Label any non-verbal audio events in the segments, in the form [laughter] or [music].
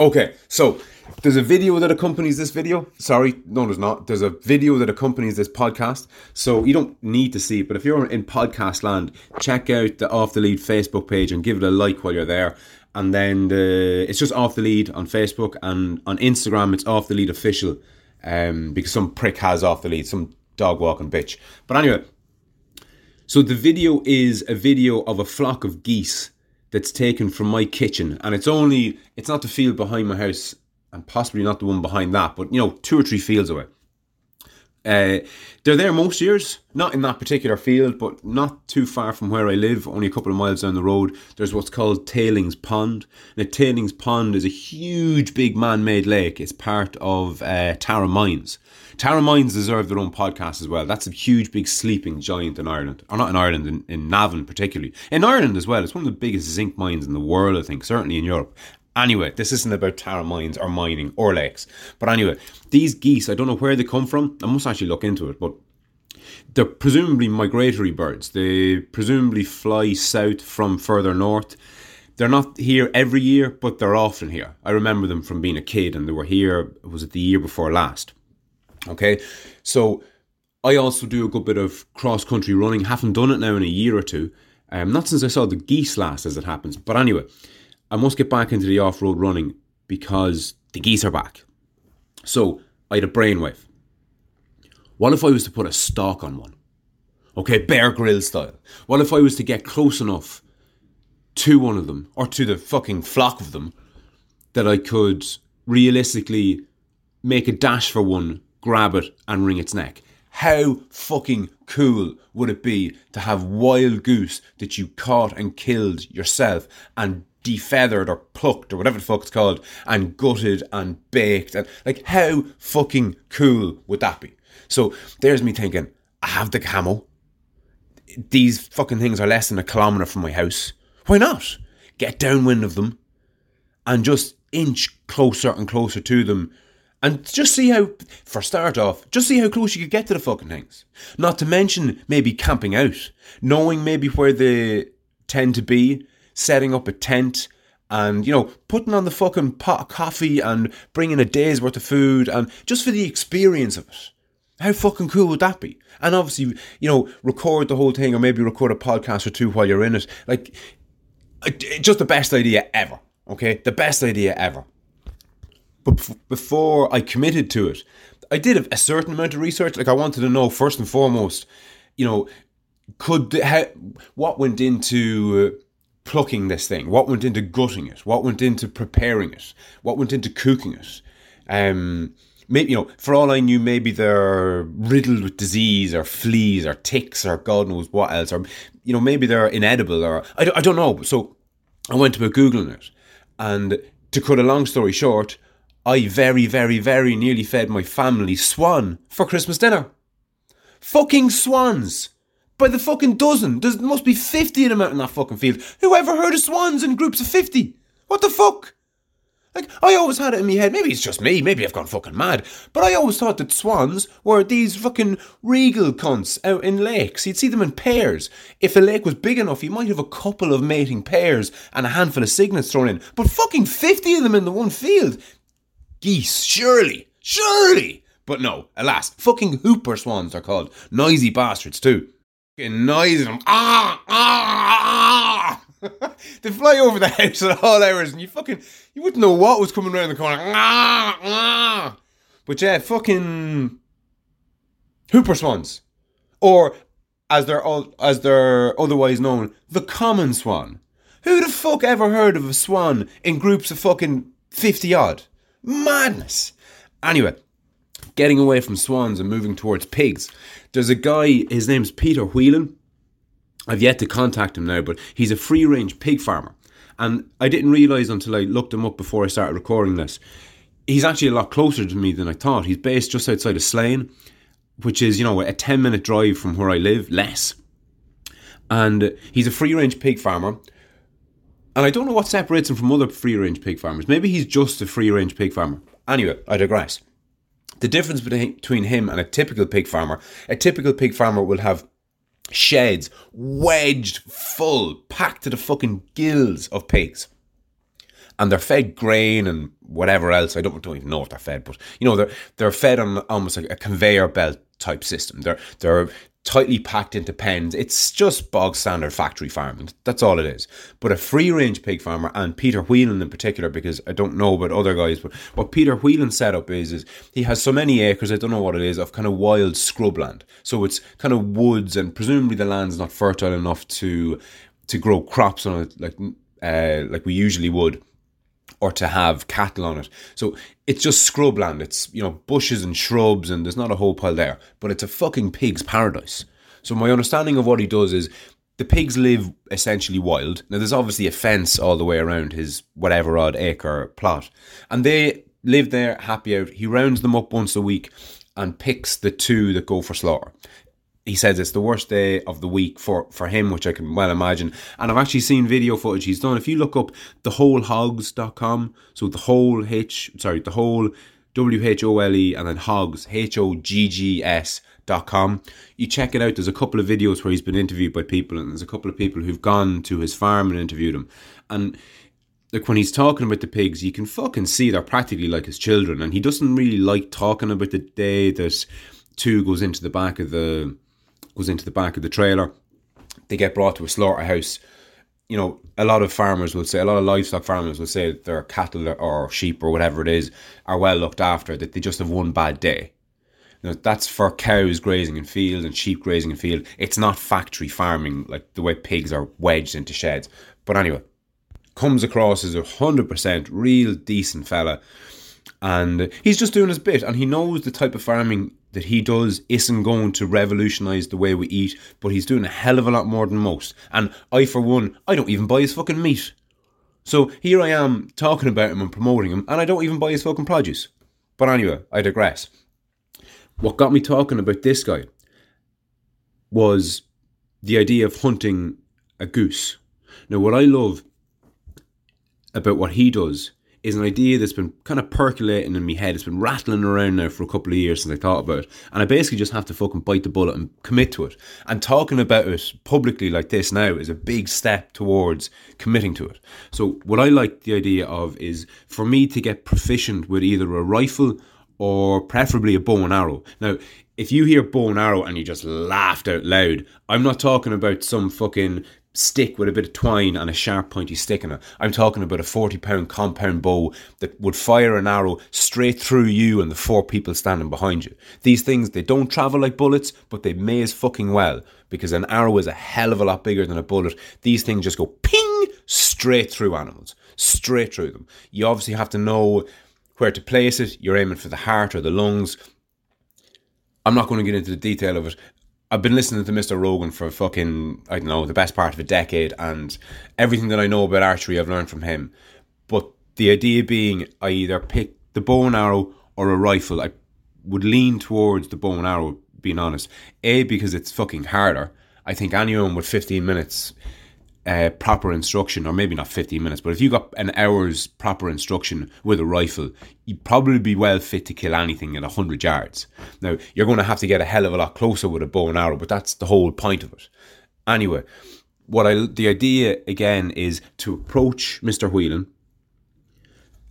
Okay, so there's a video that accompanies this video. Sorry, no, there's not. There's a video that accompanies this podcast. So you don't need to see it, but if you're in podcast land, check out the Off the Lead Facebook page and give it a like while you're there. And then the, it's just Off the Lead on Facebook and on Instagram, it's Off the Lead official. Um, because some prick has Off the Lead, some dog walking bitch. But anyway, so the video is a video of a flock of geese that's taken from my kitchen, and it's only it's not the field behind my house, and possibly not the one behind that, but you know, two or three fields away. Uh, they're there most years, not in that particular field, but not too far from where I live, only a couple of miles down the road. There's what's called Tailings Pond. Now, Tailings Pond is a huge, big man made lake. It's part of uh, Tara Mines. Tara Mines deserve their own podcast as well. That's a huge, big sleeping giant in Ireland. Or not in Ireland, in, in Navan particularly. In Ireland as well. It's one of the biggest zinc mines in the world, I think, certainly in Europe. Anyway, this isn't about Tara mines or mining or lakes. But anyway, these geese, I don't know where they come from. I must actually look into it, but they're presumably migratory birds. They presumably fly south from further north. They're not here every year, but they're often here. I remember them from being a kid, and they were here. Was it the year before last? Okay, so I also do a good bit of cross country running. Haven't done it now in a year or two. Um, not since I saw the geese last, as it happens. But anyway, I must get back into the off road running because the geese are back. So I had a brainwave. What if I was to put a stalk on one? Okay, Bear Grylls style. What if I was to get close enough to one of them, or to the fucking flock of them, that I could realistically make a dash for one, grab it, and wring its neck? How fucking cool would it be to have wild goose that you caught and killed yourself and defeathered or plucked or whatever the fuck it's called and gutted and baked and like how fucking cool would that be? So there's me thinking, I have the camo. These fucking things are less than a kilometre from my house. Why not? Get downwind of them and just inch closer and closer to them and just see how, for start off, just see how close you could get to the fucking things. Not to mention maybe camping out, knowing maybe where they tend to be, setting up a tent, and you know putting on the fucking pot of coffee and bringing a day's worth of food, and just for the experience of it. How fucking cool would that be? And obviously, you know, record the whole thing, or maybe record a podcast or two while you're in it. Like, just the best idea ever. Okay, the best idea ever. But before I committed to it, I did a certain amount of research. Like I wanted to know first and foremost, you know, could how, what went into uh, plucking this thing? What went into gutting it? What went into preparing it? What went into cooking it? Um, maybe you know, for all I knew, maybe they're riddled with disease or fleas or ticks or God knows what else, or you know, maybe they're inedible or I, don't, I don't know. So I went about googling it, and to cut a long story short, I very, very, very nearly fed my family swan for Christmas dinner. Fucking swans! By the fucking dozen. There must be 50 of them out in that fucking field. Who ever heard of swans in groups of 50? What the fuck? Like, I always had it in my head, maybe it's just me, maybe I've gone fucking mad, but I always thought that swans were these fucking regal cunts out in lakes. You'd see them in pairs. If a lake was big enough, you might have a couple of mating pairs and a handful of cygnets thrown in. But fucking 50 of them in the one field geese, surely, surely. But no, alas, fucking whooper swans are called. Noisy bastards too. Fucking noisy them. Ah, ah, ah. [laughs] they fly over the house at all hours and you fucking, you wouldn't know what was coming around the corner. Ah, ah. But yeah, fucking whooper swans. Or as they're all, as they're otherwise known, the common swan. Who the fuck ever heard of a swan in groups of fucking 50 odd? Madness. Anyway, getting away from swans and moving towards pigs. There's a guy, his name's Peter Whelan. I've yet to contact him now, but he's a free range pig farmer. And I didn't realise until I looked him up before I started recording this. He's actually a lot closer to me than I thought. He's based just outside of Slane, which is, you know, a 10 minute drive from where I live, less. And he's a free range pig farmer and I don't know what separates him from other free range pig farmers. Maybe he's just a free range pig farmer. Anyway, I digress. The difference between him and a typical pig farmer a typical pig farmer will have sheds wedged full, packed to the fucking gills of pigs. And they're fed grain and whatever else. I don't, don't even know if they're fed, but you know they're they're fed on almost like a conveyor belt type system. They're they're tightly packed into pens. It's just bog standard factory farming. That's all it is. But a free range pig farmer and Peter Whelan in particular, because I don't know about other guys, but what Peter Whelan's setup is is he has so many acres, I don't know what it is, of kind of wild scrubland. So it's kind of woods and presumably the land's not fertile enough to to grow crops on it like uh, like we usually would or to have cattle on it. So it's just scrubland. It's, you know, bushes and shrubs and there's not a whole pile there. But it's a fucking pig's paradise. So my understanding of what he does is the pigs live essentially wild. Now there's obviously a fence all the way around his whatever odd acre plot. And they live there happy out. He rounds them up once a week and picks the two that go for slaughter he says it's the worst day of the week for, for him, which I can well imagine. And I've actually seen video footage he's done. If you look up thewholehogs.com, so the whole H, sorry, the whole W H O L E and then hogs, H O G G S dot com. You check it out. There's a couple of videos where he's been interviewed by people, and there's a couple of people who've gone to his farm and interviewed him. And like when he's talking about the pigs, you can fucking see they're practically like his children, and he doesn't really like talking about the day that two goes into the back of the goes into the back of the trailer. They get brought to a slaughterhouse. You know, a lot of farmers will say, a lot of livestock farmers will say that their cattle or sheep or whatever it is are well looked after, that they just have one bad day. You know, that's for cows grazing in field and sheep grazing in field. It's not factory farming like the way pigs are wedged into sheds. But anyway, comes across as a hundred percent real decent fella, and he's just doing his bit, and he knows the type of farming that he does isn't going to revolutionize the way we eat, but he's doing a hell of a lot more than most. And I, for one, I don't even buy his fucking meat. So here I am talking about him and promoting him, and I don't even buy his fucking produce. But anyway, I digress. What got me talking about this guy was the idea of hunting a goose. Now, what I love about what he does is an idea that's been kind of percolating in my head. It's been rattling around now for a couple of years since I thought about it. And I basically just have to fucking bite the bullet and commit to it. And talking about it publicly like this now is a big step towards committing to it. So, what I like the idea of is for me to get proficient with either a rifle or preferably a bow and arrow. Now, if you hear bow and arrow and you just laughed out loud, I'm not talking about some fucking stick with a bit of twine and a sharp pointy stick in it. I'm talking about a 40 pound compound bow that would fire an arrow straight through you and the four people standing behind you. These things, they don't travel like bullets, but they may as fucking well because an arrow is a hell of a lot bigger than a bullet. These things just go ping straight through animals, straight through them. You obviously have to know where to place it. You're aiming for the heart or the lungs. I'm not going to get into the detail of it. I've been listening to Mr. Rogan for fucking, I don't know, the best part of a decade, and everything that I know about archery I've learned from him. But the idea being, I either pick the bow and arrow or a rifle. I would lean towards the bow and arrow, being honest. A, because it's fucking harder. I think anyone with 15 minutes uh, proper instruction, or maybe not 15 minutes, but if you got an hour's proper instruction with a rifle, you'd probably be well fit to kill anything at 100 yards. Now, you're going to have to get a hell of a lot closer with a bow and arrow, but that's the whole point of it. Anyway, what I the idea again is to approach Mr. Whelan,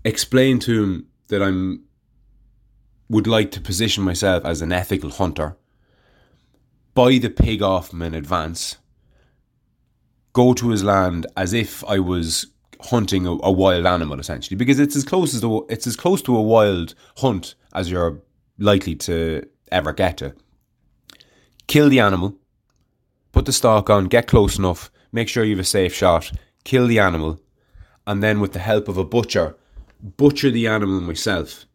explain to him that I'm would like to position myself as an ethical hunter, buy the pig off him in advance go to his land as if I was hunting a, a, wild animal essentially. Because it's as close as the, it's as close to a wild hunt as you're likely to ever get to. Kill the animal put the stalk on get close enough make sure you have a safe shot kill the animal and then with the help of a butcher butcher the animal myself.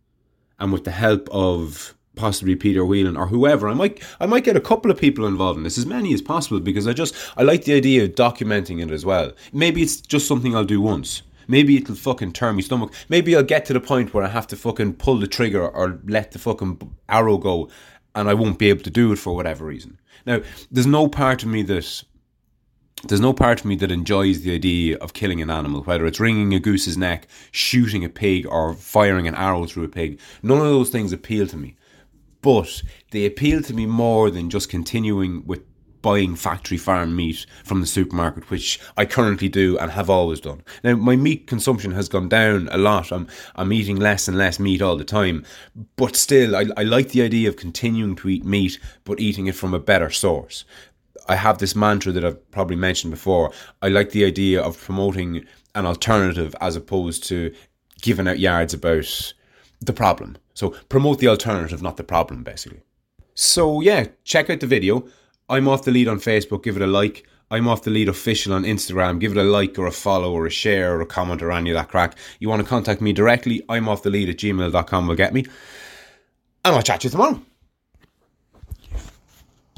And with the help of possibly Peter Whelan or whoever. I might I might get a couple of people involved in this, as many as possible, because I just I like the idea of documenting it as well. Maybe it's just something I'll do once. Maybe it'll fucking turn my stomach. Maybe I'll get to the point where I have to fucking pull the trigger or let the fucking arrow go and I won't be able to do it for whatever reason. Now, there's no part of me that there's no part of me that enjoys the idea of killing an animal, whether it's wringing a goose's neck, shooting a pig, or firing an arrow through a pig. None of those things appeal to me but they appeal to me more than just continuing with buying factory farm meat from the supermarket, which I currently do and have always done. Now, my meat consumption has gone down a lot. I'm, I'm eating less and less meat all the time, but still, I, I like the idea of continuing to eat meat, but eating it from a better source. I have this mantra that I've probably mentioned before. I like the idea of promoting an alternative as opposed to giving out yards about the problem. So promote the alternative, not the problem, basically. So yeah, check out the video. I'm off the lead on Facebook. Give it a like. I'm off the lead official on Instagram. Give it a like or a follow or a share or a comment or any of that crack. You want to contact me directly? I'm off the lead at gmail.com will get me. And I'll chat to you tomorrow.